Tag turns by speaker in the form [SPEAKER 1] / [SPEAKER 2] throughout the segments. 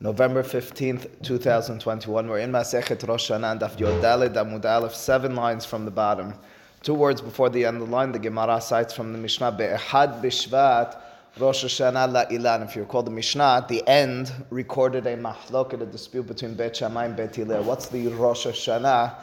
[SPEAKER 1] November 15th, 2021. We're in Masechet Rosh Hashanah, Daf Yod Dalet Amud seven lines from the bottom. Two words before the end of the line, the Gemara cites from the Mishnah, Be'ehad Bishvat Rosh Hashanah La'ilan. If you recall the Mishnah, at the end recorded a mahloket, a dispute between Bet Shammai and Bet Hillel. What's the Rosh Hashanah?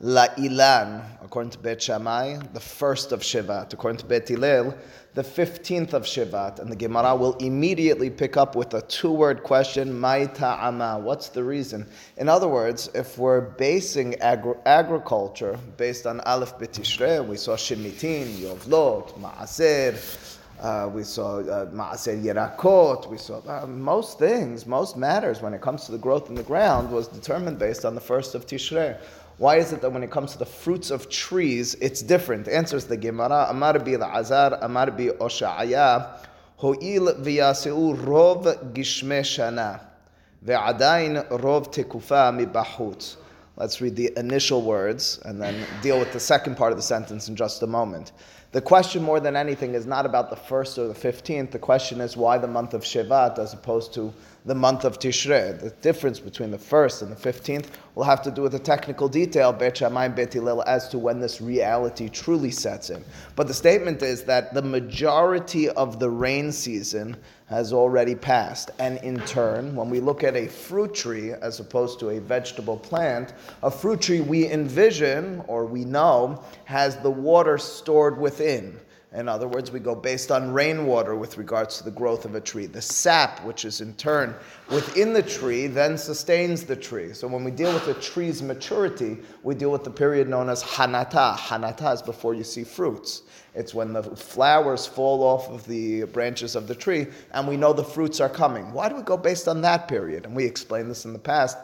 [SPEAKER 1] La'ilan, according to Bet Shammai, the first of Shivat. According to Bet Hillel, the 15th of Shivat. And the Gemara will immediately pick up with a two word question, Mai ta'ama. What's the reason? In other words, if we're basing agri- agriculture based on Aleph B'Tishrei, we saw Shemitin, Yovlot, Ma'aser, uh, we saw uh, Maaser Yerakot. We saw uh, most things, most matters when it comes to the growth in the ground was determined based on the first of Tishrei. Why is it that when it comes to the fruits of trees, it's different? Answers the Gemara, Amar bi Azar, Amar bi Osha'aya, Ho'il v'yaseu rov gishme shana, ve'adain rov tekufa mibahut. Let's read the initial words and then deal with the second part of the sentence in just a moment. The question, more than anything, is not about the first or the 15th. The question is why the month of Shevat as opposed to the month of Tishrei. The difference between the first and the 15th will have to do with the technical detail, as to when this reality truly sets in. But the statement is that the majority of the rain season has already passed. And in turn, when we look at a fruit tree as opposed to a vegetable plant, a fruit tree we envision or we know has the water stored within. In other words, we go based on rainwater with regards to the growth of a tree. The sap, which is in turn within the tree, then sustains the tree. So when we deal with a tree's maturity, we deal with the period known as hanata. Hanata is before you see fruits. It's when the flowers fall off of the branches of the tree and we know the fruits are coming. Why do we go based on that period? And we explained this in the past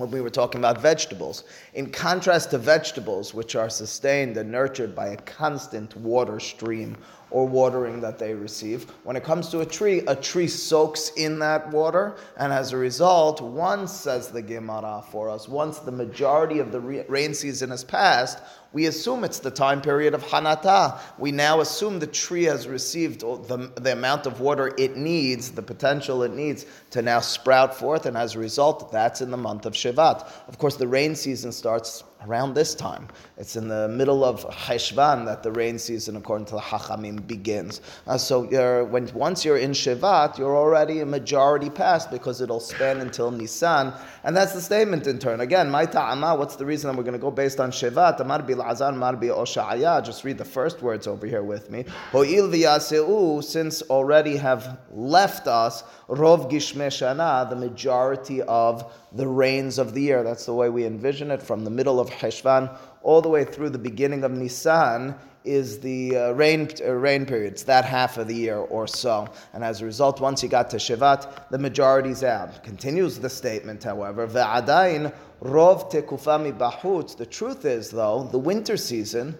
[SPEAKER 1] when we were talking about vegetables. In contrast to vegetables, which are sustained and nurtured by a constant water stream or watering that they receive, when it comes to a tree, a tree soaks in that water, and as a result, once, says the Gemara for us, once the majority of the rain season has passed, we assume it's the time period of Hanata. We now assume the tree has received the, the amount of water it needs, the potential it needs to now sprout forth, and as a result, that's in the month of Shevat. Of course, the rain season starts around this time. It's in the middle of Cheshvan that the rain season, according to the Hachamim, begins. Uh, so when, once you're in Shevat, you're already a majority past because it'll span until Nisan. And that's the statement in turn. Again, my ta'ama, what's the reason we're going to go based on Shevat? Amar bi la'azar, amar bi osha'aya. Just read the first words over here with me. Ho'il v'yaseu, since already have left us, rov gishme shana, the majority of the rains of the year. That's the way we envision it from the middle of Heshvan all the way through the beginning of Nisan is the uh, rain, uh, rain periods, that half of the year or so. And as a result, once you got to Shivat, the majority's out. Continues the statement, however, Ve'adain rov tekufami bahut. The truth is, though, the winter season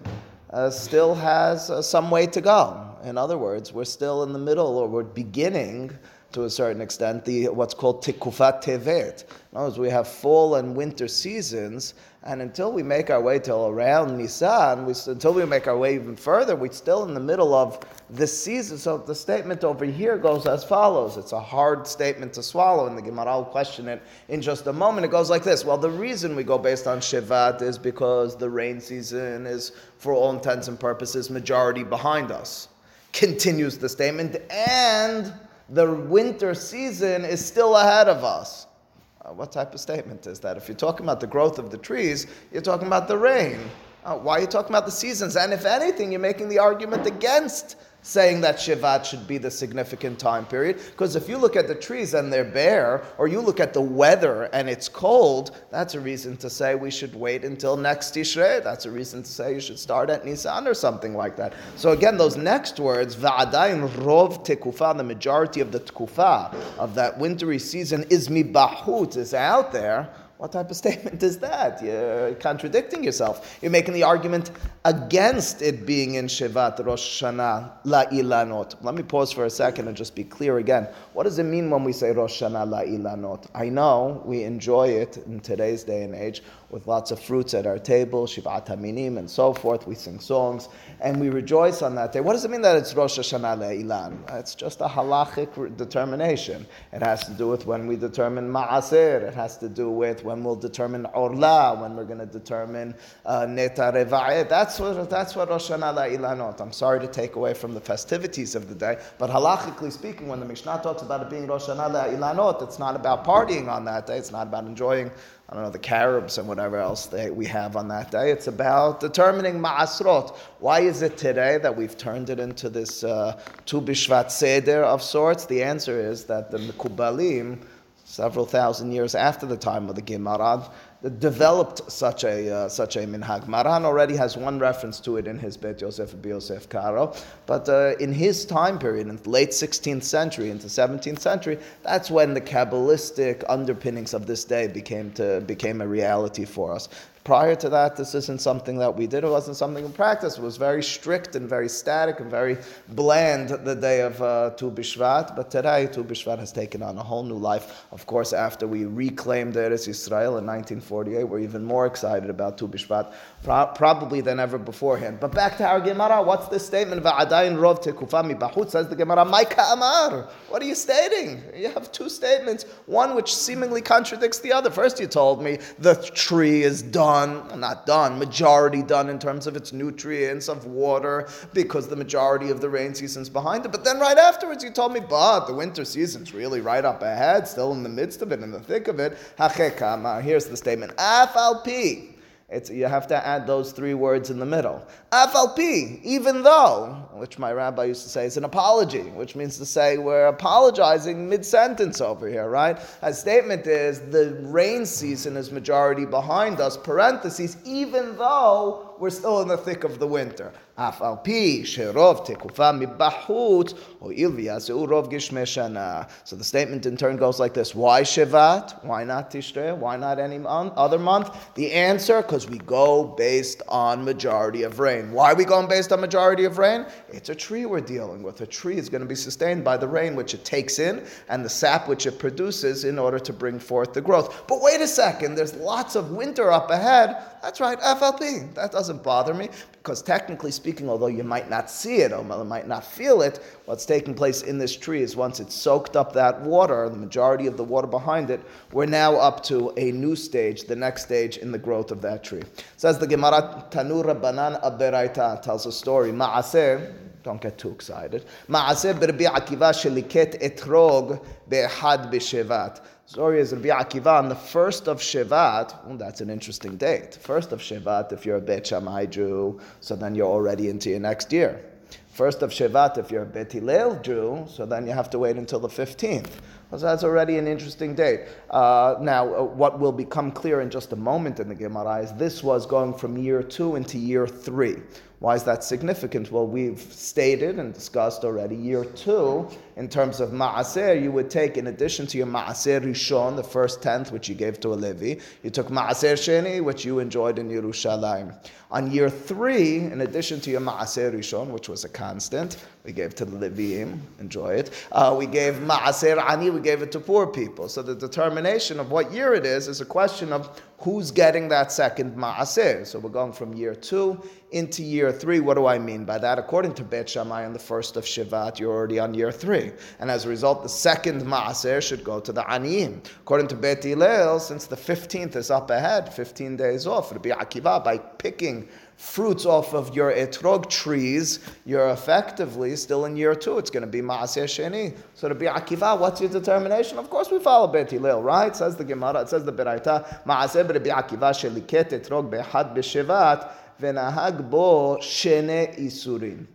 [SPEAKER 1] uh, still has uh, some way to go. In other words, we're still in the middle, or we're beginning to a certain extent, the what's called tikufat tevet. In other words, we have fall and winter seasons, and until we make our way till around Nisan, we, until we make our way even further, we're still in the middle of this season. So the statement over here goes as follows. It's a hard statement to swallow, and the Gemara will question it in just a moment. It goes like this. Well, the reason we go based on Shivat is because the rain season is, for all intents and purposes, majority behind us. Continues the statement, and the winter season is still ahead of us. Uh, what type of statement is that? If you're talking about the growth of the trees, you're talking about the rain. Uh, why are you talking about the seasons? And if anything, you're making the argument against saying that Shivat should be the significant time period. Because if you look at the trees and they're bare, or you look at the weather and it's cold, that's a reason to say we should wait until next Tishrei. That's a reason to say you should start at Nisan or something like that. So again, those next words, Va'adayin rov tekufa, the majority of the tekufa of that wintry season is mibahut, is out there. What type of statement is that? You're contradicting yourself. You're making the argument against it being in Shevat Rosh Hashanah La Ilanot. Let me pause for a second and just be clear again. What does it mean when we say Rosh Hashanah La Ilanot? I know we enjoy it in today's day and age with lots of fruits at our table, Shivat Haminim, and so forth. We sing songs and we rejoice on that day. What does it mean that it's Rosh Hashanah Le'ilan? It's just a halachic determination. It has to do with when we determine Ma'asir. It has to do with when we'll determine Orla, when we're going to determine uh, Neta Reva'et. That's what, that's what Rosh Hashanah Le'ilanot. I'm sorry to take away from the festivities of the day, but halachically speaking, when the Mishnah talks about it being Rosh Hashanah Le'ilanot, it's not about partying on that day. It's not about enjoying I don't know, the carobs and whatever else they, we have on that day. It's about determining ma'asrot. Why is it today that we've turned it into this uh, Tu Seder of sorts? The answer is that the Mekubalim, several thousand years after the time of the Gemara, developed such a uh, such a minhag. Maran already has one reference to it in his Bet Yosef Yosef Karo, but uh, in his time period, in the late 16th century into 17th century, that's when the kabbalistic underpinnings of this day became to became a reality for us. Prior to that, this isn't something that we did. It wasn't something in practice. It was very strict and very static and very bland the day of uh, Tu Bishvat. But today, Tu Bishvat has taken on a whole new life. Of course, after we reclaimed Eretz Israel in 1948, we're even more excited about Tu Bishvat, pro- probably than ever beforehand. But back to our Gemara. What's this statement? Va'adayin rov tekufa bahut says the Gemara. Maika amar. What are you stating? You have two statements. One which seemingly contradicts the other. First, you told me the tree is done done, not done, majority done in terms of its nutrients, of water, because the majority of the rain season's behind it. But then right afterwards, you told me, but the winter season's really right up ahead, still in the midst of it, in the thick of it. Here's the statement. Afalpi. It's, you have to add those three words in the middle. Afalpi, even though, which my rabbi used to say is an apology, which means to say we're apologizing mid sentence over here, right? A statement is the rain season is majority behind us, parentheses, even though we're still in the thick of the winter. אף על פי שרוב תקופה מבחוץ, הואיל ויעשו רוב גשמי שנה. So the statement in turn goes like this. Why Shevat? Why not Tishrei? Why not any other month? The answer, because we go based on majority of rain. Why are we going based on majority of rain? It's a tree we're dealing with. A tree is going to be sustained by the rain which it takes in and the sap which it produces in order to bring forth the growth. But wait a second, there's lots of winter up ahead. That's right, Afalpi. That doesn't bother me because technically speaking, although you might not see it or might not feel it, what's taking place in this tree is once it's soaked up that water, the majority of the water behind it, we're now up to a new stage, the next stage in the growth of that tree. Says the Gemara Tanura Banan Aberaita tells a story. Ma'aseh, don't get too excited. Ma'aseh Berbi Akiva sheliket etrog be'ehad b'shevat. Story is Rabbi Akiva on the first of Shevat. Well, that's an interesting date. First of Shevat, if you're a Bet Shammai Jew, so then you're already into your next year. First of Shevat, if you're a Bet Hillel Jew, so then you have to wait until the 15th. So that's already an interesting date. Uh, now, uh, what will become clear in just a moment in the Gemara is this was going from year two into year three. Why is that significant? Well, we've stated and discussed already year two, in terms of Ma'aser, you would take, in addition to your Ma'aser Rishon, the first tenth, which you gave to a Levi, you took Ma'aser Sheni, which you enjoyed in Yerushalayim. On year three, in addition to your Ma'aser Rishon, which was a constant, we gave to the Leviim, enjoy it. Uh, we gave Ma'aser Ani, we gave it to poor people. So the determination of what year it is is a question of who's getting that second Ma'aser. So we're going from year two into year three. What do I mean by that? According to Bet Shammai, on the first of Shivat, you're already on year three. And as a result, the second Ma'aser should go to the Aniyim. According to Bet Hillel, since the 15th is up ahead, 15 days off, Rabbi Akiva, by picking fruits off of your etrog trees, you're effectively still in year two. It's going to be Ma'aseh Sheni. So to be Akiva, what's your determination? Of course we follow Bet Hillel, right? Says the Gemara, it says the Beraita, Ma'aseh Rabbi Akiva sheliket etrog behad b'shevat v'nahag bo shene isurin.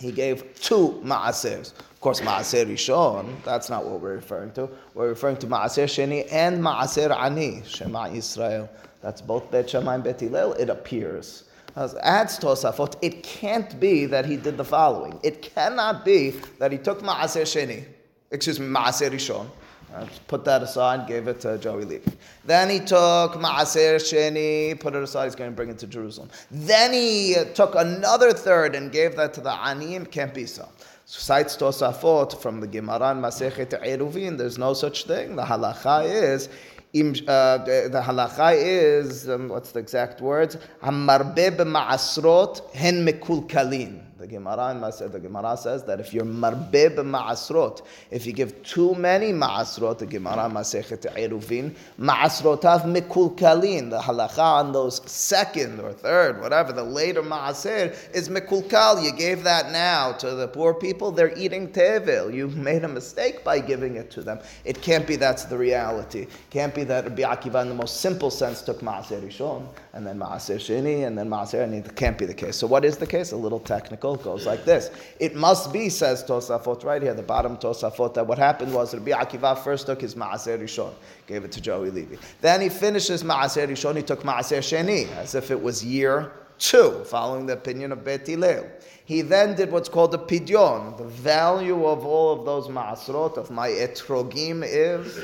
[SPEAKER 1] He gave two Ma'asers. Of course, Ma'aser Rishon, that's not what we're referring to. We're referring to Ma'aser Sheni and Ma'aser Ani, Shema Israel. That's both Bet Shammai and Bet Hillel, it appears. As adds Tosafot, it can't be that he did the following. It cannot be that he took Ma'aser Sheni, excuse me, Ma'aser Rishon, Uh, put that aside, gave it to Joey Levy. Then he took Maaser Sheni, put it aside, he's going to bring it to Jerusalem. Then he took another third and gave that to the be so. Cites Tosafot from the Gemara Masechet Eruvin, there's no such thing. The halacha is uh, the halacha is, um, what's the exact words? Hamarbe b'ma'asrot hen mekul mekulkalin. The Gemara, the Gemara says that if you're marbe ma'asrot, if you give too many ma'asrot, the Gemara Masechet Eruvin, ma'asrotav mekulkalin. The halacha on those second or third, whatever, the later ma'aser is mekulkal. You gave that now to the poor people, they're eating tevil. You made a mistake by giving it to them. It can't be that's the reality. Can't be that Rabbi Akiva in the most simple sense took ma'aser rishon, and then ma'aser sheni, and then ma'aser, and it can't be the case. So what is the case? A little technical goes like this. It must be, says Tosafot right here, the bottom Tosafot, that what happened was Rabbi Akiva first took his Maaser Rishon, gave it to Joey Levy. Then he finishes Maaser Rishon, he took Maaser Sheni, as if it was year two, following the opinion of Bet Hillel. He then did what's called a pidyon. The value of all of those maasrot of my etrogim is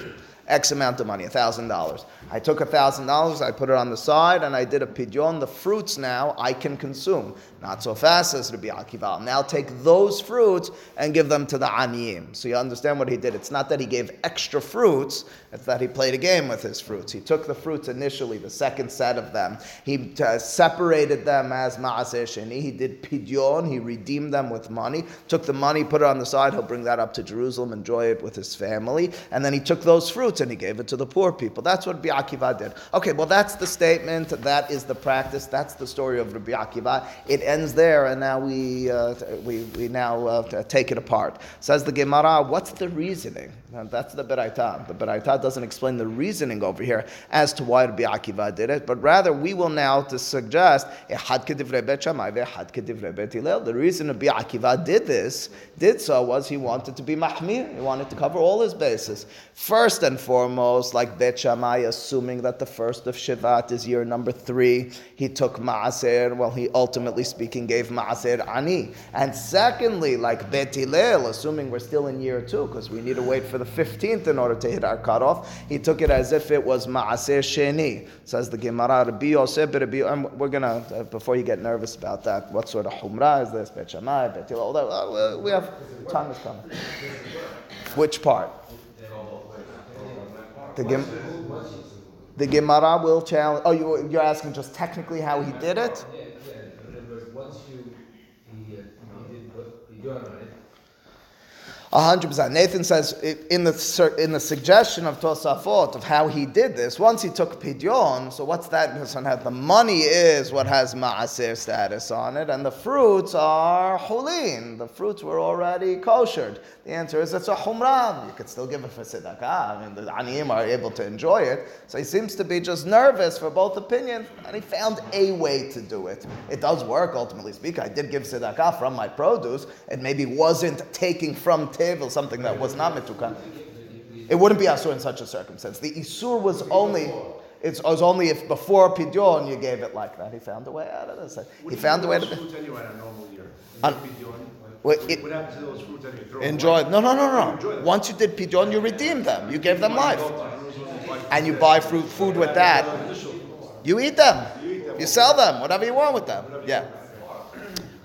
[SPEAKER 1] X amount of money, $1,000. I took $1,000, I put it on the side, and I did a pidyon. The fruits now I can consume. Not so fast as Rabbi Akiva. I'll now take those fruits and give them to the aniyim. So you understand what he did. It's not that he gave extra fruits, it's that he played a game with his fruits. He took the fruits initially, the second set of them. He uh, separated them as ma'aseh sheni. He did pidyon, he redeemed them with money, took the money, put it on the side, he'll bring that up to Jerusalem, enjoy it with his family, and then he took those fruits and he gave it to the poor people. That's what Akiva did. Okay, well that's the statement, that is the practice, that's the story of Rabbi Akiva. It ends there, and now we, uh, we, we now uh, take it apart. Says the Gemara, what's the reasoning? Now, that's the Beraita. The Beraita doesn't explain the reasoning over here as to why Rabbi Akiva did it, but rather we will now to suggest the reason Rabbi Akiva did this, did so, was he wanted to be mahmir. He wanted to cover all his bases. First and foremost, like Bet Shammai, assuming that the first of Shivat is year number three, he took Maaser. Well, he ultimately speaking gave Maaser Ani. And secondly, like Bet Hillel, assuming we're still in year two, because we need to wait for the 15th in order to hit our cutoff, he took it as if it was Maaser Sheni. Says the Gemara, Rabbi Yosef, Rabbi, and we're going to, uh, before you get nervous about that, what sort of Humrah is this? Bet Shammai, Bet Hillel, uh, we have, time is coming. Which part? The, Gem- the Gemara will challenge. Oh, you, you're asking just technically how he did it?
[SPEAKER 2] Yeah, yeah. In other words, once you, he, uh, he did what he
[SPEAKER 1] did, 100%. Nathan says in the, in the suggestion of Tosafot of how he did this, once he took pidyon, so what's that person had? The money is what has maaser status on it, and the fruits are hulin. The fruits were already koshered. The answer is it's a humram. You could still give it for tzedakah. I mean, the aniyim are able to enjoy it. So he seems to be just nervous for both opinions, and he found a way to do it. It does work, ultimately speaking. I did give tzedakah from my produce. It maybe wasn't taking from tevel something that was not metukan. It wouldn't be asur in such a circumstance. The isur was only. It was only if before pidyon you gave it like that. He found a way out of this. He found a way to.
[SPEAKER 3] Anyway, a normal year.
[SPEAKER 1] Well, it,
[SPEAKER 3] what happens to those fruits
[SPEAKER 1] anyway? Enjoy. No, no, no, no. Once you did pidyon, you redeemed them. You gave them life, and you buy fruit food with that. You eat them. You sell them. Whatever you want with them. Yeah.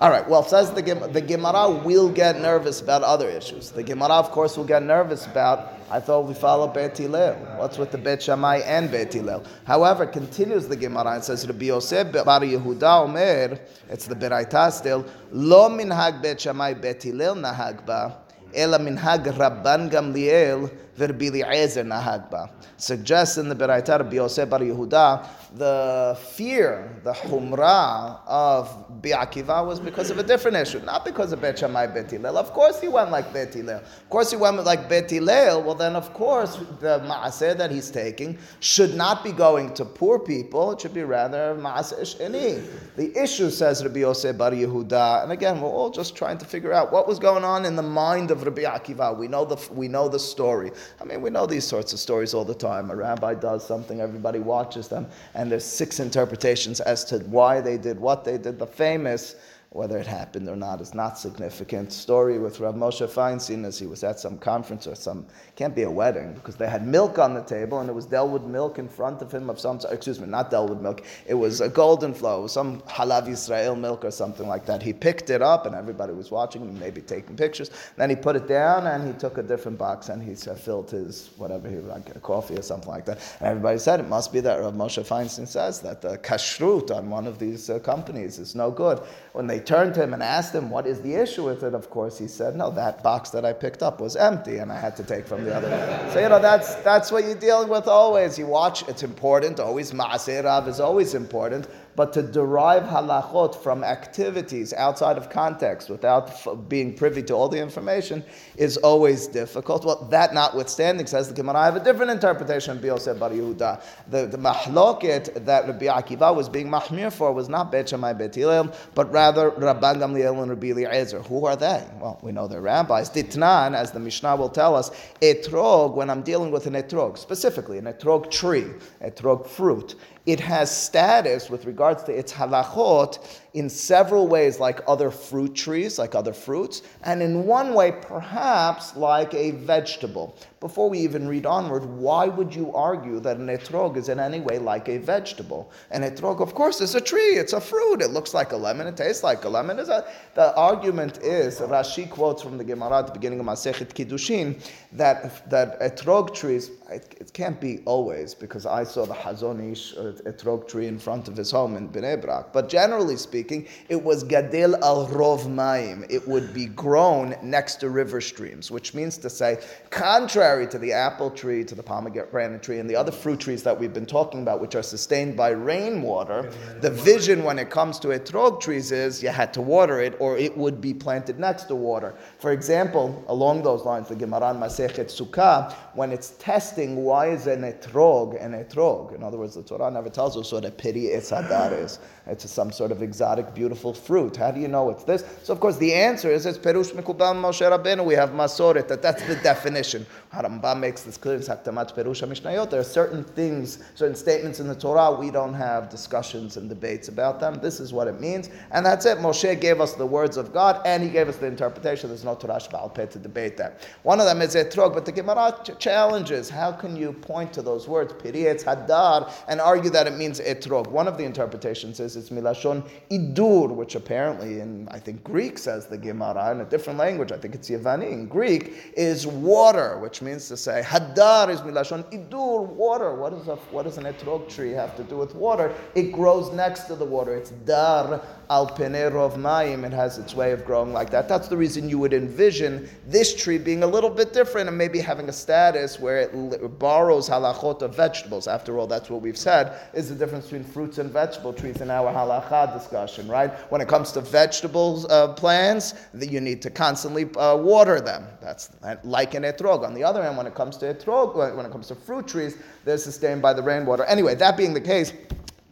[SPEAKER 1] All right. Well, says the the Gemara will get nervous about other issues. The Gemara, of course, will get nervous about. I thought we follow Bet Hillel. What's with the Bet Shammai and Bet Hillel? However, continues the Gemara and says Rabbi Yosef Bar Yehuda Omer. It's the Beraita still. Lo minhag Bet Shammai Bet Hillel nahag ba. Ela minhag Rabban Gamliel Verbi Eliezer nahag. Suggests in the Beraita Rabbi Yosef Bar Yehuda the fear, the humrah of Bi'akiva was because of a different issue, not because of Bet Shammai Bet Hillel. Of course he went like Bet Hillel. Of course he went like Bet Hillel. Well then of course the ma'aseh that he's taking should not be going to poor people. It should be rather ma'aseh sheni. The issue, says Rabbi Yosef Bar Yehuda, and again we're all just trying to figure out what was going on in the mind of Rabbi Akiva. We know the, we know the story. I mean we know these sorts of stories all the time. A rabbi does something, everybody watches them and there's six interpretations as to why they did what they did. The famous Whether it happened or not is not significant. Story with Rav Moshe Feinstein as he was at some conference or some, can't be a wedding, because they had milk on the table and it was Dellwood milk in front of him of some, excuse me, not Dellwood milk, it was a golden flow, some Halav Israel milk or something like that. He picked it up and everybody was watching him, maybe taking pictures. Then he put it down and he took a different box and he filled his, whatever he like, a coffee or something like that. And everybody said it must be that Rav Moshe Feinstein says that the kashrut on one of these uh, companies is no good. When they turned to him and asked him, What is the issue with it? Of course, he said, No, that box that I picked up was empty and I had to take from the other. so, you know, that's, that's what you're dealing with always. You watch, it's important, always. Ma'aseh Rav is always important but to derive halachot from activities outside of context without f- being privy to all the information is always difficult. Well, that notwithstanding, says the Gemara, I have a different interpretation of Biosef Bar Yehuda. The, the mahloket that Rabbi Akiva was being mahmir for was not Bet Shammai Bet Hillel, but rather Rabban Gamliel and Rabbi Eliezer. Who are they? Well, we know they're rabbis. Ditnan, as the Mishnah will tell us, etrog, when I'm dealing with an etrog, specifically an etrog tree, etrog fruit, it has status with regards to its halachot in several ways, like other fruit trees, like other fruits, and in one way, perhaps like a vegetable. Before we even read onward, why would you argue that an etrog is in any way like a vegetable? An etrog, of course, is a tree, it's a fruit, it looks like a lemon, it tastes like a lemon. A, the argument is, Rashi quotes from the Gemara at the beginning of Masechet Kiddushin, that, that etrog trees, it, it, can't be always, because I saw the Hazon Ish uh, etrog tree in front of his home in Bnei Brak, but generally speaking, speaking, it was gadil al rov maim. It would be grown next to river streams, which means to say, contrary to the apple tree, to the pomegranate tree, and the other fruit trees that we've been talking about, which are sustained by rainwater, the vision when it comes to etrog trees is you had to water it, or it would be planted next to water. For example, along those lines, the Gemara Masechet Sukkah, when it's testing why is an etrog an etrog, in other words, the Torah never tells us what a pri etz hadar is. It's some sort of exotic, beautiful fruit. How do you know it's this? So, of course, the answer is it's Perush Mikubal Moshe Rabbeinu. We have Masoret, that that's the definition. Harambam makes this clear in Saktamat Perush Mishnayot. There are certain things, certain statements in the Torah, we don't have discussions and debates about them. This is what it means. And that's it. Moshe gave us the words of God and he gave us the interpretation. There's no Torah Shbal Peh to debate that. One of them is Etrog, but the Gemara challenges how can you point to those words, Pirietz Hadar, and argue that it means Etrog? One of the interpretations is it's milashon idur, which apparently in I think Greek says the Gemara in a different language. I think it's Yevani in Greek is water, which means to say hadar is milashon idur, water. What does a what does an etrog tree have to do with water? It grows next to the water. It's dar al of mayim. It has its way of growing like that. That's the reason you would envision this tree being a little bit different and maybe having a status where it borrows halachot of vegetables. After all, that's what we've said is the difference between fruits and vegetable trees in our halacha discussion, right? When it comes to vegetables uh, plants, you need to constantly uh, water them. That's like an etrog. On the other hand, when it comes to etrog, when it comes to fruit trees, they're sustained by the rainwater. Anyway, that being the case.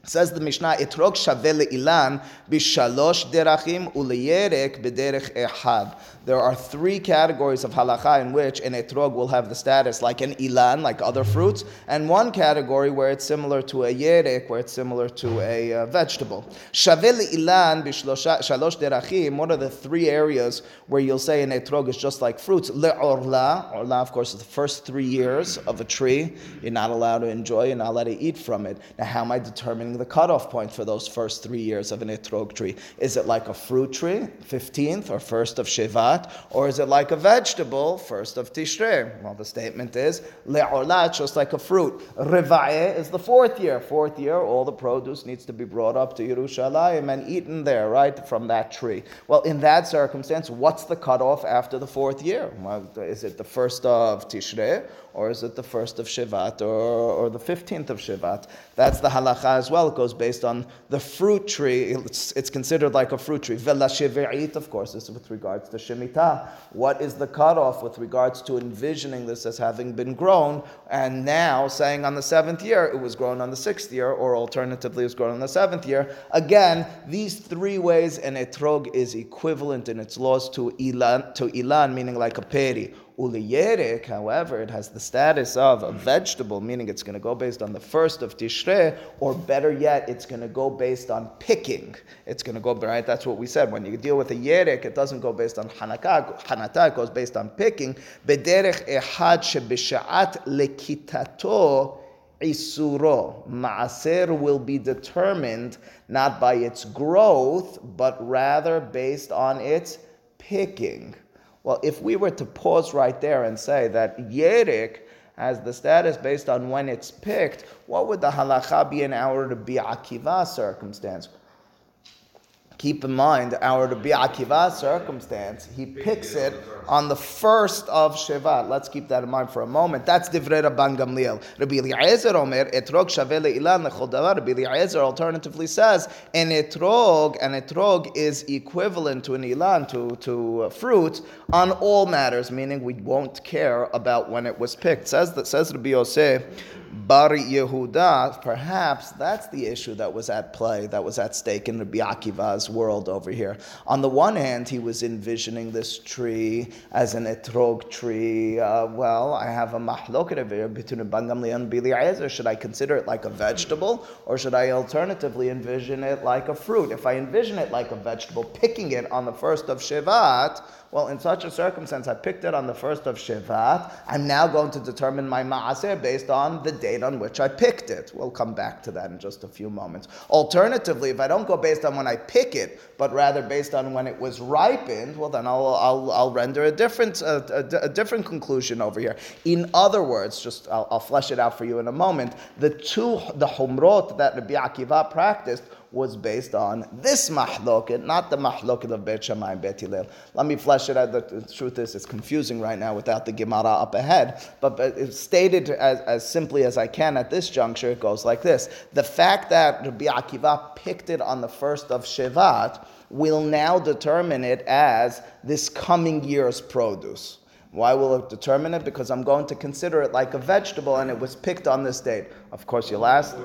[SPEAKER 1] Says the Mishnah, Etrog shaveh ilan bishalosh derachim uleyerek bederech ehad. There are three categories of halacha in which an etrog will have the status like an ilan, like other fruits, and one category where it's similar to a yerek, where it's similar to a uh, vegetable. Shaveh ilan bishalosh derachim. What are the three areas where you'll say an etrog is just like fruits? Le'orla. Orla, of course, is the first three years of a tree. You're not allowed to enjoy, you're not allowed to eat from it. Now, how am I determining the cutoff point for those first three years of an etrog tree? Is it like a fruit tree, 15th or 1st of Shevat? or is it like a vegetable, first of Tishrei? Well, the statement is, le'olat, just like a fruit. Riva'eh is the fourth year. Fourth year, all the produce needs to be brought up to Yerushalayim and eaten there, right, from that tree. Well, in that circumstance, what's the cutoff after the fourth year? Well, is it the first of Tishrei, or is it the first of Shivat, or, or the 15th of Shivat? That's the halacha as well. It goes based on the fruit tree. It's, it's considered like a fruit tree. Vela of course, is with regards to Shemitah. What is the cutoff with regards to envisioning this as having been grown, and now saying on the seventh year it was grown on the sixth year, or alternatively it was grown on the seventh year? Again, these three ways an etrog is equivalent in its laws to ilan, to ilan meaning like a peri Uliyerik, however, it has the status of a vegetable, meaning it's going to go based on the first of Tishrei, or better yet, it's going to go based on picking. It's going to go, right? That's what we said. When you deal with a Yerik, it doesn't go based on Hanaka, Hanata, it goes based on picking. Bederech ehad shebisha'at lekitato isuro. Maaser will be determined not by its growth, but rather based on its picking. Well, if we were to pause right there and say that Yerik has the status based on when it's picked, what would the halacha be in our Rabbi Akiva circumstance? Keep in mind, our Rabbi Akiva circumstance, he picks it on the first of Shevat. Let's keep that in mind for a moment. That's Divrei Rabban Gamliel. Rabbi Eliezer Omer, etrog shaveh le'ilan lechol davar. Rabbi Eliezer alternatively says, an etrog, an etrog is equivalent to an ilan, to, to fruit, on all matters, meaning we won't care about when it was picked. Says, that, says Rabbi Yosef, Bar Yehuda, perhaps that's the issue that was at play, that was at stake in Rabbi Akiva's world over here. On the one hand, he was envisioning this tree as an etrog tree. Uh, well, I have a mahloket over here between Bangamli and Bili Should I consider it like a vegetable, or should I alternatively envision it like a fruit? If I envision it like a vegetable, picking it on the first of Shevat, well, in such a circumstance, I picked it on the first of Shevat. I'm now going to determine my maaser based on the date on which I picked it. We'll come back to that in just a few moments. Alternatively, if I don't go based on when I pick it, but rather based on when it was ripened, well, then I'll, I'll, I'll render a different, a, a, a, different conclusion over here. In other words, just I'll, I'll flesh it out for you in a moment. The two, the humrot that Rabbi Akiva practiced was based on this mahloket, not the mahloket of Bet Shammai and Bet Hillel. Let me flesh it out. The truth is, it's confusing right now without the Gemara up ahead. But, but it's stated as, as simply as I can at this juncture, it goes like this. The fact that Rabbi Akiva picked it on the first of Shevat will now determine it as this coming year's produce. Why will it determine it? Because I'm going to consider it like a vegetable and it was picked on this date. Of course, you'll ask.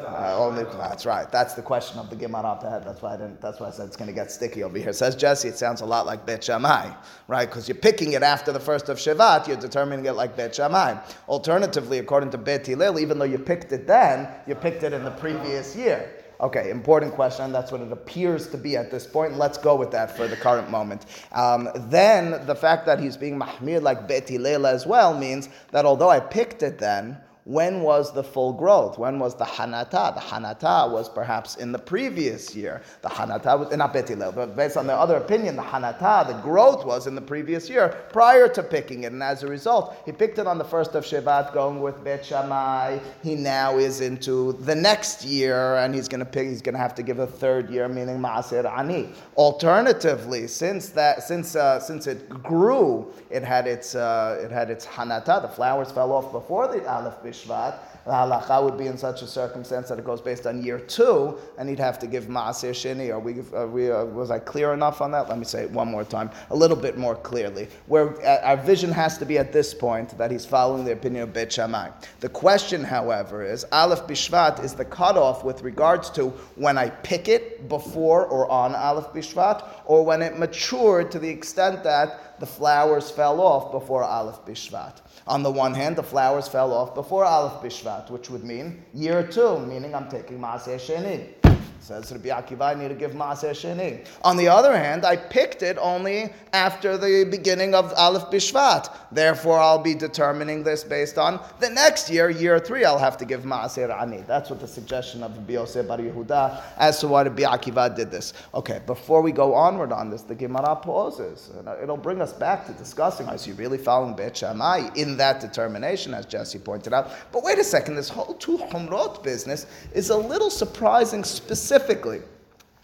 [SPEAKER 1] Uh, only, that's right. That's the question of the Gemara ahead. That's why I didn't. That's why I said it's going to get sticky over here. Says Jesse, it sounds a lot like Bet Shammai, right? Because you're picking it after the first of Shevat, you're determining it like Bet Shammai. Alternatively, according to Bet Hillel, even though you picked it then, you picked it in the previous year. Okay, important question. That's what it appears to be at this point. Let's go with that for the current moment. Um, then the fact that he's being mahmir like Beti Hillel as well means that although I picked it then, when was the full growth? When was the hanata? The hanata was perhaps in the previous year. The hanata was not Bet Hillel, but based on the other opinion, the hanata, the growth was in the previous year prior to picking it, and as a result, he picked it on the first of Shevat, going with Bet Shammai. He now is into the next year, and he's going to pick. He's going to have to give a third year, meaning Maaser Ani. Alternatively, since that, since uh, since it grew, it had its uh, it had its hanata. The flowers fell off before the Aleph Bishvat, the halacha would be in such a circumstance that it goes based on year two, and he'd have to give maaser sheni. Are we? Are we uh, was I clear enough on that? Let me say it one more time, a little bit more clearly. Where uh, our vision has to be at this point that he's following the opinion of Bet Shammai. The question, however, is Aleph Bishvat is the cutoff with regards to when I pick it before or on Aleph Bishvat, or when it matured to the extent that the flowers fell off before Aleph Bishvat. On the one hand, the flowers fell off before Aleph Bishvat, which would mean year two, meaning I'm taking Maaseh Sheni. Says Rabbi Akiva, I need to give Maaseh Sheni. On the other hand, I picked it only after the beginning of Aleph Bishvat. Therefore, I'll be determining this based on the next year, year three, I'll have to give Maaseh Ani. That's what the suggestion of Rabbi Yosef Bar Yehuda as to why Rabbi Akiva did this. Okay, before we go onward on this, the Gemara pauses. It'll bring us back to discussing, is he really following Bet Shammai in that determination, as Jesse pointed out? But wait a second, this whole two Humrot business is a little surprising specifically specifically,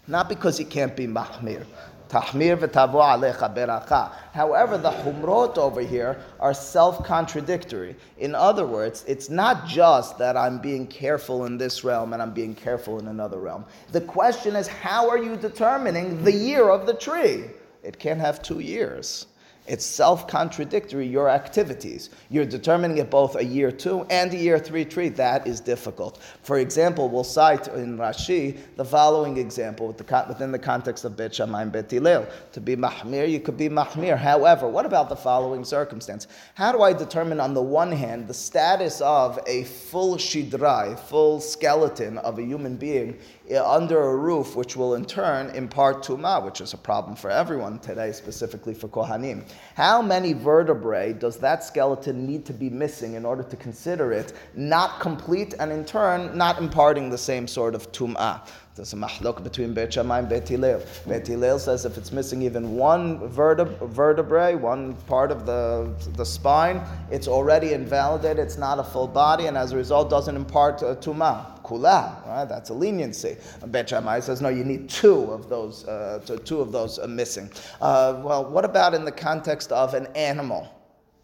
[SPEAKER 1] not because he can't be mahmir. Tahmir v'tavo alecha beracha. However, the humrot over here are self-contradictory. In other words, it's not just that I'm being careful in this realm and I'm being careful in another realm. The question is, how are you determining the year of the tree? It can't have two years. It's self contradictory, your activities. You're determining it both a year two and a year three tree. That is difficult. For example, we'll cite in Rashi the following example within the context of Bet Shammai Bet Hillel. To be Mahmir, you could be Mahmir. However, what about the following circumstance? How do I determine, on the one hand, the status of a full shidrai, full skeleton of a human being eh, under a roof, which will in turn impart tuma, which is a problem for everyone today, specifically for kohanim. How many vertebrae does that skeleton need to be missing in order to consider it not complete, and in turn not imparting the same sort of tuma? There's a mahlok between Beit Shammai and Beit Hillel. Beit Hillel says if it's missing even one vertebra, vertebrae, one part of the, the spine, it's already invalidated, it's not a full body, and as a result doesn't impart uh, tuma kula, right? That's a leniency. Bet Shammai says no, you need two of those, uh, two of those uh, missing. Uh, well, what about in the context of an animal?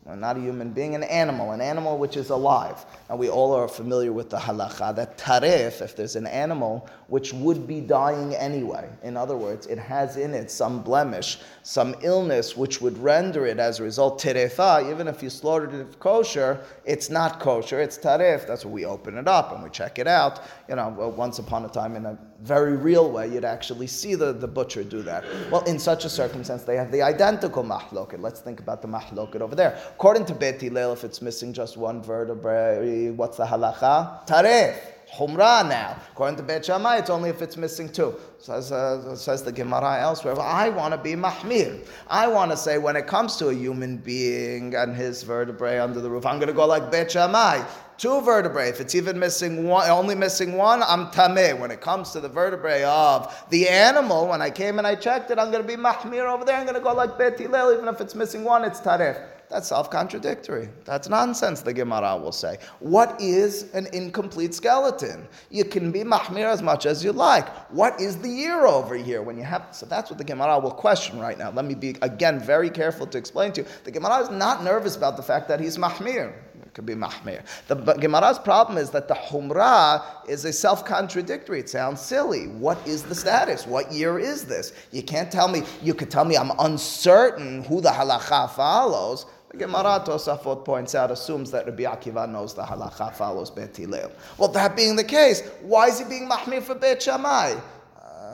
[SPEAKER 1] Not a human being, an animal, an animal which is alive. And we all are familiar with the halacha that tarif, if there's an animal which would be dying anyway, in other words, it has in it some blemish, some illness which would render it as a result terefa, even if you slaughtered it kosher, it's not kosher, it's tarif. That's why we open it up and we check it out. You know, once upon a time in a very real way, you'd actually see the, the butcher do that. Well, in such a circumstance, they have the identical mahloket. Let's think about the mahloket over there. According to Bet Hillel, if it's missing just one vertebrae, what's the halacha? Tarif. Humra now. According to Bet Shammai, it's only if it's missing two. Says, uh, says the Gemara elsewhere, I want to be mahmir. I want to say when it comes to a human being and his vertebrae under the roof, I'm going to go like Bet Shammai. Two vertebrae. If it's even missing one, only missing one, I'm tameh. When it comes to the vertebrae of the animal, when I came and I checked it, I'm going to be mahmir over there. I'm going to go like Bet Hillel. Even if it's missing one, it's tarif. That's self contradictory. That's nonsense, the Gemara will say. What is an incomplete skeleton? You can be mahmir as much as you like. What is the year over here when you have. So that's what the Gemara will question right now. Let me be, again, very careful to explain to you. The Gemara is not nervous about the fact that he's mahmir could be mahmir. The Gemara's problem is that the humrah is a self-contradictory. It sounds silly. What is the status? What year is this? You can't tell me. You could tell me I'm uncertain who the halacha follows. The Gemara Tosafot points out, assumes that Rabbi Akiva knows the halacha follows Bet. Well, that being the case, why is he being mahmir for Bet Shammai?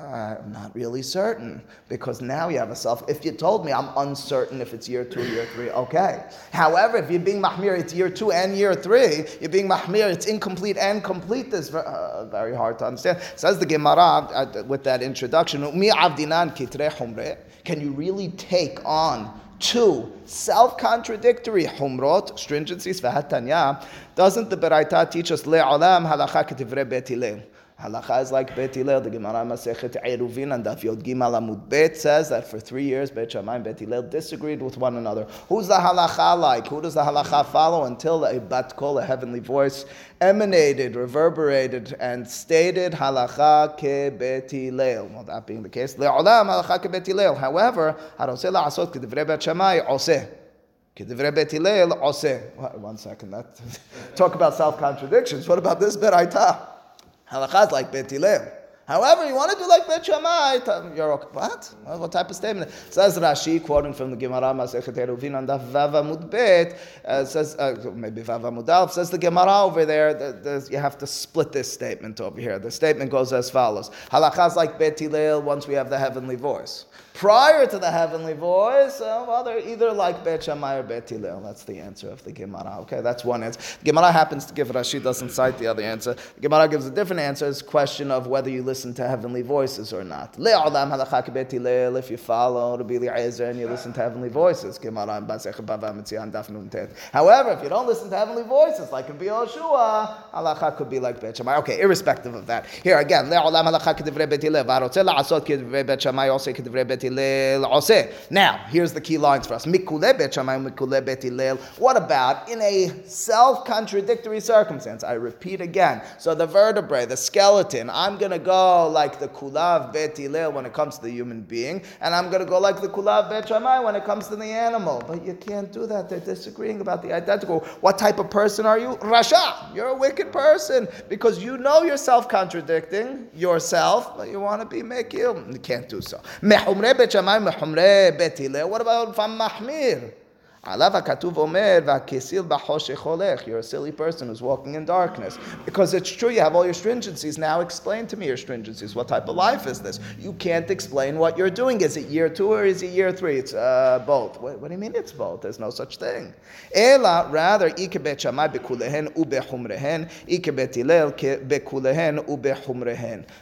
[SPEAKER 1] I'm not really certain because now you have a self. If you told me I'm uncertain if it's year two, year three, okay. However, if you're being mahmir, it's year two and year three. You're being mahmir, it's incomplete and complete. This uh, very hard to understand. Says the Gemara uh, with that introduction. Can you really take on two self-contradictory humrot, stringencies, doesn't the Beraita teach us le'olam halacha Halacha is like Bet Hillel. The Gemara Masechet Eruvin and Daf Yod Amud Bet says that for three years Bet Shammai and Bet Hillel disagreed with one another. Who's the halacha like? Who does the halacha follow? Until a bat kol, a heavenly voice, emanated, reverberated, and stated halacha ke Bet Hillel. Well, that being the case, le'olam halacha ke Bet Hillel. However, haroseh la'asot k'divrei Bet Shammai oseh. K'divrei Bet Hillel oseh. One second. That talk about self contradictions. What about this beraita? Halacha is like Bet Hillel. However, you want to do like Bet Shammai, you're okay. What? What type of statement? Says Rashi, quoting from the Gemara Masechet Eruvin on Daf Vav Amud Bet, uh, says uh, maybe Vav Amud Alef says the Gemara over there. that you have to split this statement over here. The statement goes as follows: Halacha is like Bet once we have the heavenly voice prior to the heavenly voice, uh, well, they're either like Bet Shammai or Bet Hillel. That's the answer of the Gemara. Okay, that's one answer. The Gemara happens to give Rashi doesn't cite the other answer. The Gemara gives a different answer. It's a question of whether you listen to heavenly voices or not. If you follow Rabbi Eliezer and you listen to heavenly voices, However, if you don't listen to heavenly voices, like in Yoshua, halacha could be like Bet Shammai. Okay, irrespective of that. Here again, now, here's the key lines for us. What about in a self contradictory circumstance? I repeat again. So the vertebrae, the skeleton, I'm going to go like the kulav bet when it comes to the human being, and I'm going to go like the kulav bet Shammai when it comes to the animal. But you can't do that. They're disagreeing about the identical. What type of person are you? Rasha. You're a wicked person because you know you're self-contradicting yourself, but you want to be mekil. You can't do so. What about from mahmir? you're a silly person who's walking in darkness. Because it's true, you have all your stringencies. Now explain to me your stringencies. What type of life is this? You can't explain what you're doing. Is it year two or is it year three? It's uh, both. What, what, do you mean it's both? There's no such thing. Ela, rather.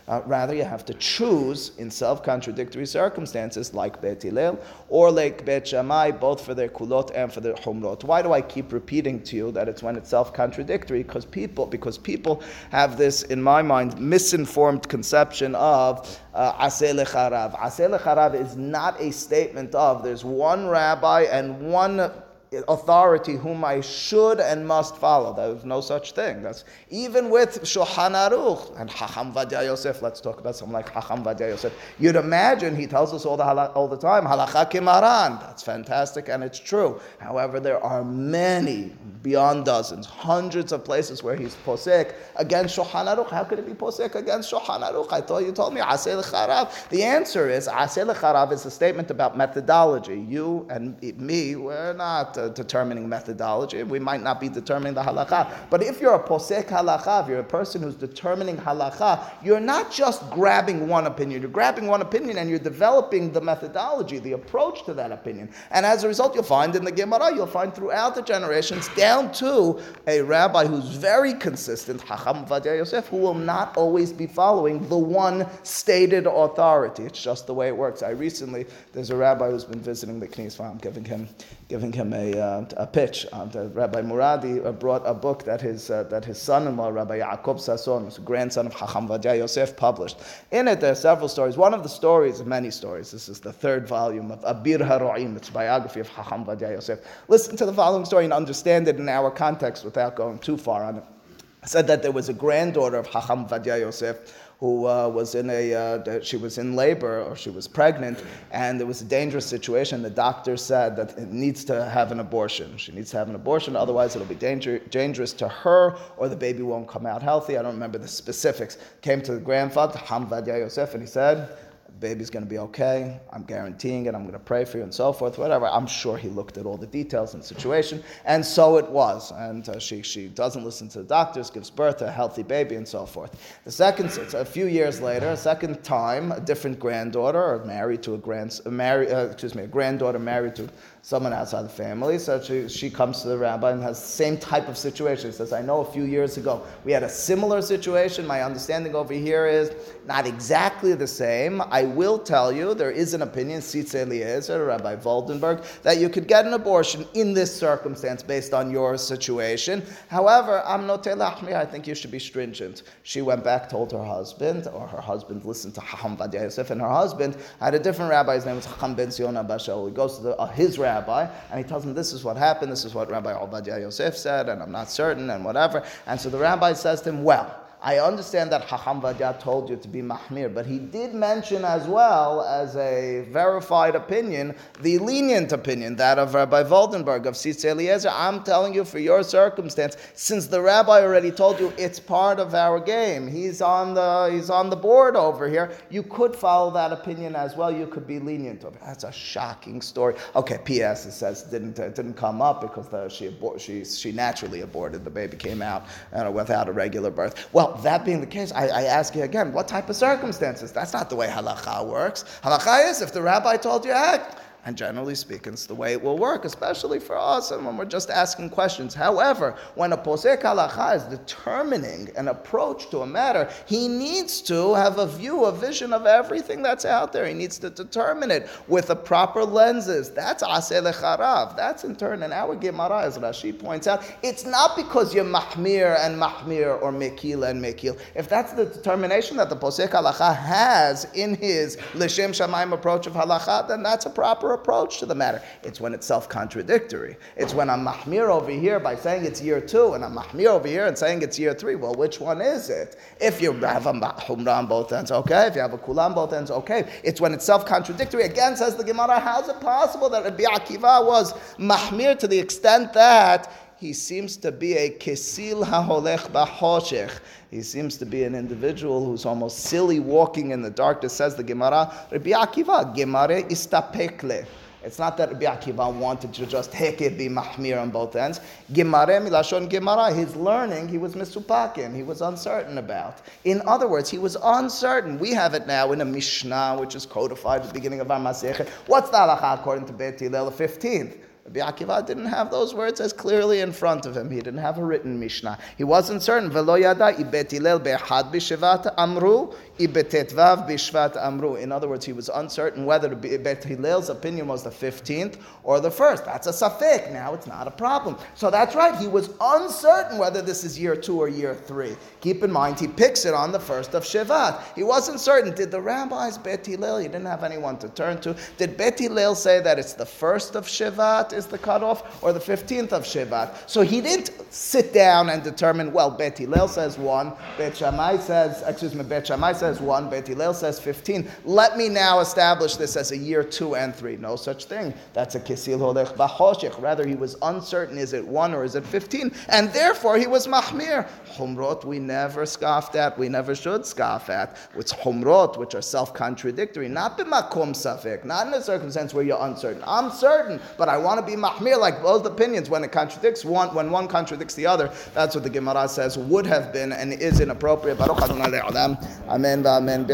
[SPEAKER 1] Uh, rather, you have to choose in self-contradictory circumstances like Bet Hillel or like Bet Shammai, both for their kulot and for the humrot. Why do I keep repeating to you that it's when it's self-contradictory? Because people, because people have this, in my mind, misinformed conception of aseh uh, lecharav. Aseh lecharav is not a statement of there's one rabbi and one authority whom I should and must follow. There's no such thing. That's even with Shulchan Aruch and Hacham Ovadia Yosef. Let's talk about someone like Hacham Ovadia Yosef. You'd imagine he tells us all the all the time halacha kimaran. That's fantastic and it's true. However, there are many beyond dozens, hundreds of places where he's posek against Shulchan Aruch. How could it be posek against Shulchan Aruch? I thought you told me asel charav. The answer is asel charav is a statement about methodology. You and me, we're not uh, determining methodology. We might not be determining the halacha. But if you're a posek halacha, if you're a person who's determining halacha, you're not just grabbing one opinion. You're grabbing one opinion and you're developing the methodology, the approach to that opinion. And as a result, you'll find in the Gemara, you'll find throughout the generations, down to a rabbi who's very consistent, Hacham Ovadia Yosef, who will not always be following the one stated authority. It's just the way it works. I recently, there's a rabbi who's been visiting the Knesset. I'm giving him, giving him a uh, a pitch. Uh, Rabbi Muradi uh, brought a book that his, uh, that his son-in-law, Rabbi Yaakov Sasson, who's grandson of Chacham Ovadia Yosef, published. In it, there are several stories. One of the stories, many stories, this is the third volume of Abir HaRo'im, it's biography of Chacham Ovadia Yosef. Listen to the following story and understand it in our context without going too far on it. It said that there was a granddaughter of Hacham Ovadia Yosef who uh, was in a, uh, she was in labor or she was pregnant, and there was a dangerous situation. The doctor said that it needs to have an abortion. She needs to have an abortion, otherwise it'll be danger, dangerous to her or the baby won't come out healthy. I don't remember the specifics. Came to the grandfather, Hamvad Yosef, and he said, baby's going to be okay. I'm guaranteeing it. I'm going to pray for you and so forth, whatever. I'm sure he looked at all the details and situation. And so it was. And uh, she, she doesn't listen to the doctors, gives birth to a healthy baby and so forth. The second, a few years later, a second time, a different granddaughter, or married to a grand, married, uh, excuse me, a granddaughter married to someone outside the family. So she, she comes to the rabbi and has the same type of situation. She says, I know a few years ago we had a similar situation. My understanding over here is not exactly the same. I will tell you there is an opinion, Tzitz Eliezer, Rabbi Waldenberg, that you could get an abortion in this circumstance based on your situation. However, I'm not I think you should be stringent. She went back, told her husband, or her husband listened to Hacham Ovadia Yosef, and her husband had a different rabbi. His name was Chacham Ben Sion Bashel. He goes to the, uh, his rabbi rabbi, and he tells him, This is what happened, this is what Rabbi Obadiah Yosef said, and I'm not certain, and whatever. And so the rabbi says to him, Well, I understand that Hacham Ovadia told you to be Mahmir, but he did mention as well as a verified opinion, the lenient opinion, that of Rabbi Waldenberg of Tzitz Eliezer. I'm telling you for your circumstance, since the rabbi already told you it's part of our game, he's on the, he's on the board over here, you could follow that opinion as well. You could be lenient That's a shocking story. Okay, P.S. it says didn't, it didn't come up because the, she, abor- she, she naturally aborted. The baby came out uh, without a regular birth. Well, well, that being the case, I, I, ask you again, what type of circumstances? That's not the way halacha works. Halacha is if the rabbi told you, act. And generally speaking, it's the way it will work, especially for us and when we're just asking questions. However, when a posek halacha is determining an approach to a matter, he needs to have a view, a vision of everything that's out there. He needs to determine it with the proper lenses. That's aseh lecharav. That's in turn, and our Gemara, as Rashi points out, it's not because you're mahmir and mahmir or mekil and mekil. If that's the determination that the posek halacha has in his lishem shamayim approach of halacha, then that's a proper approach to the matter. It's when it's self-contradictory. It's when I'm mahmir over here by saying it's year two, and I'm mahmir over here and saying it's year three. Well, which one is it? If you have a humra on both ends, okay. If you have a kula on both ends, okay. It's when it's self-contradictory. Again, says the Gemara, how is it possible that Rabbi Akiva was mahmir to the extent that he seems to be a kesil haholech bahoshech. He seems to be an individual who's almost silly walking in the dark. darkness, says the Gemara. Rabbi Akiva, Gemara istapekle. It's not that Rabbi Akiva wanted to just heke be mahmir on both ends. Gemara milashon Gemara, his learning, he was misupakin, he was uncertain about. In other words, he was uncertain. We have it now in a Mishnah, which is codified at the beginning of our Masechet. What's the halacha according to Beit Hillel, the 15th? Rabbi Akiva didn't have those words as clearly in front of him. He didn't have a written Mishnah. He wasn't certain. Velo yada be'had amru ibetetvav amru. In other words, he was uncertain whether Bet Hillel's opinion was the 15th or the first. That's a safek. Now it's not a problem. So that's right. He was uncertain whether this is year two or year three. Keep in mind, he picks it on the first of Shevat. He wasn't certain. Did the rabbis Bet Hillel? He didn't have anyone to turn to. Did Bet Hillel say that it's the first of Shevat? Is the cutoff, or the 15th of Shevat. So he didn't sit down and determine, well, Bet Hillel says one, Bet Shammai says, excuse me, Bet Shammai says one, Bet Hillel says 15. Let me now establish this as a year two and three. No such thing. That's a Kisil Holech Bahoshech. Rather, he was uncertain, is it one or is it 15? And therefore, he was Mahmir. Humrot, we never scoffed at, we never should scoff at. It's Humrot, which are self contradictory, not Bimakum Safik, not in a circumstance where you're uncertain. I'm certain, but I want to be mahmir like both opinions when it contradicts one when one contradicts the other. That's what the Gemara says would have been and is inappropriate. Baruch Adonai Amen. Amen.